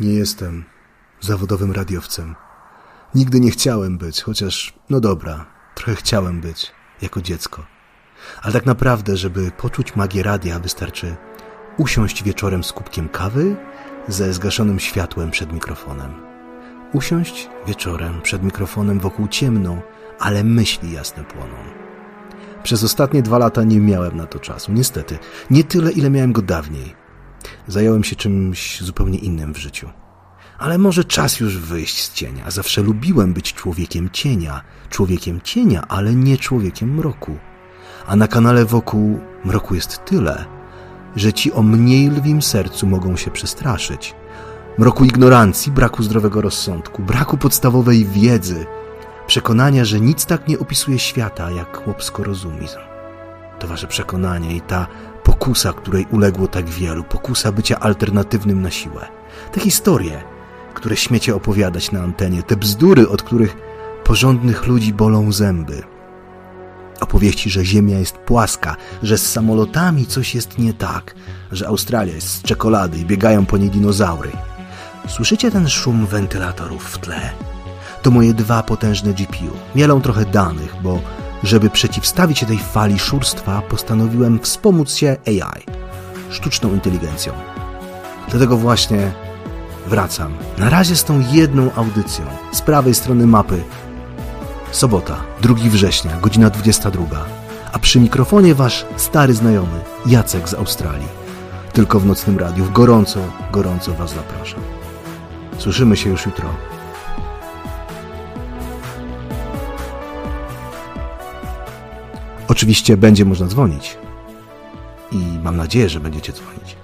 Nie jestem zawodowym radiowcem. Nigdy nie chciałem być, chociaż, no dobra, trochę chciałem być, jako dziecko. Ale tak naprawdę, żeby poczuć magię radia, wystarczy usiąść wieczorem z kubkiem kawy ze zgaszonym światłem przed mikrofonem. Usiąść wieczorem przed mikrofonem wokół ciemno, ale myśli jasne płoną. Przez ostatnie dwa lata nie miałem na to czasu, niestety. Nie tyle, ile miałem go dawniej. Zająłem się czymś zupełnie innym w życiu. Ale może czas już wyjść z cienia. Zawsze lubiłem być człowiekiem cienia. Człowiekiem cienia, ale nie człowiekiem mroku. A na kanale wokół mroku jest tyle, że ci o mniej lwim sercu mogą się przestraszyć. Mroku ignorancji, braku zdrowego rozsądku, braku podstawowej wiedzy, przekonania, że nic tak nie opisuje świata jak chłopsko rozumizm. To wasze przekonanie i ta pokusa, której uległo tak wielu, pokusa bycia alternatywnym na siłę. Te historie, które śmiecie opowiadać na antenie, te bzdury, od których porządnych ludzi bolą zęby. Opowieści, że Ziemia jest płaska, że z samolotami coś jest nie tak, że Australia jest z czekolady i biegają po niej dinozaury. Słyszycie ten szum wentylatorów w tle? To moje dwa potężne GPU. Mielą trochę danych, bo żeby przeciwstawić się tej fali szurstwa, postanowiłem wspomóc się AI, sztuczną inteligencją. Dlatego właśnie wracam. Na razie z tą jedną audycją z prawej strony mapy. Sobota, 2 września, godzina 22. A przy mikrofonie wasz stary znajomy, Jacek z Australii. Tylko w nocnym radiu. Gorąco, gorąco was zapraszam. Słyszymy się już jutro. Oczywiście będzie można dzwonić. I mam nadzieję, że będziecie dzwonić.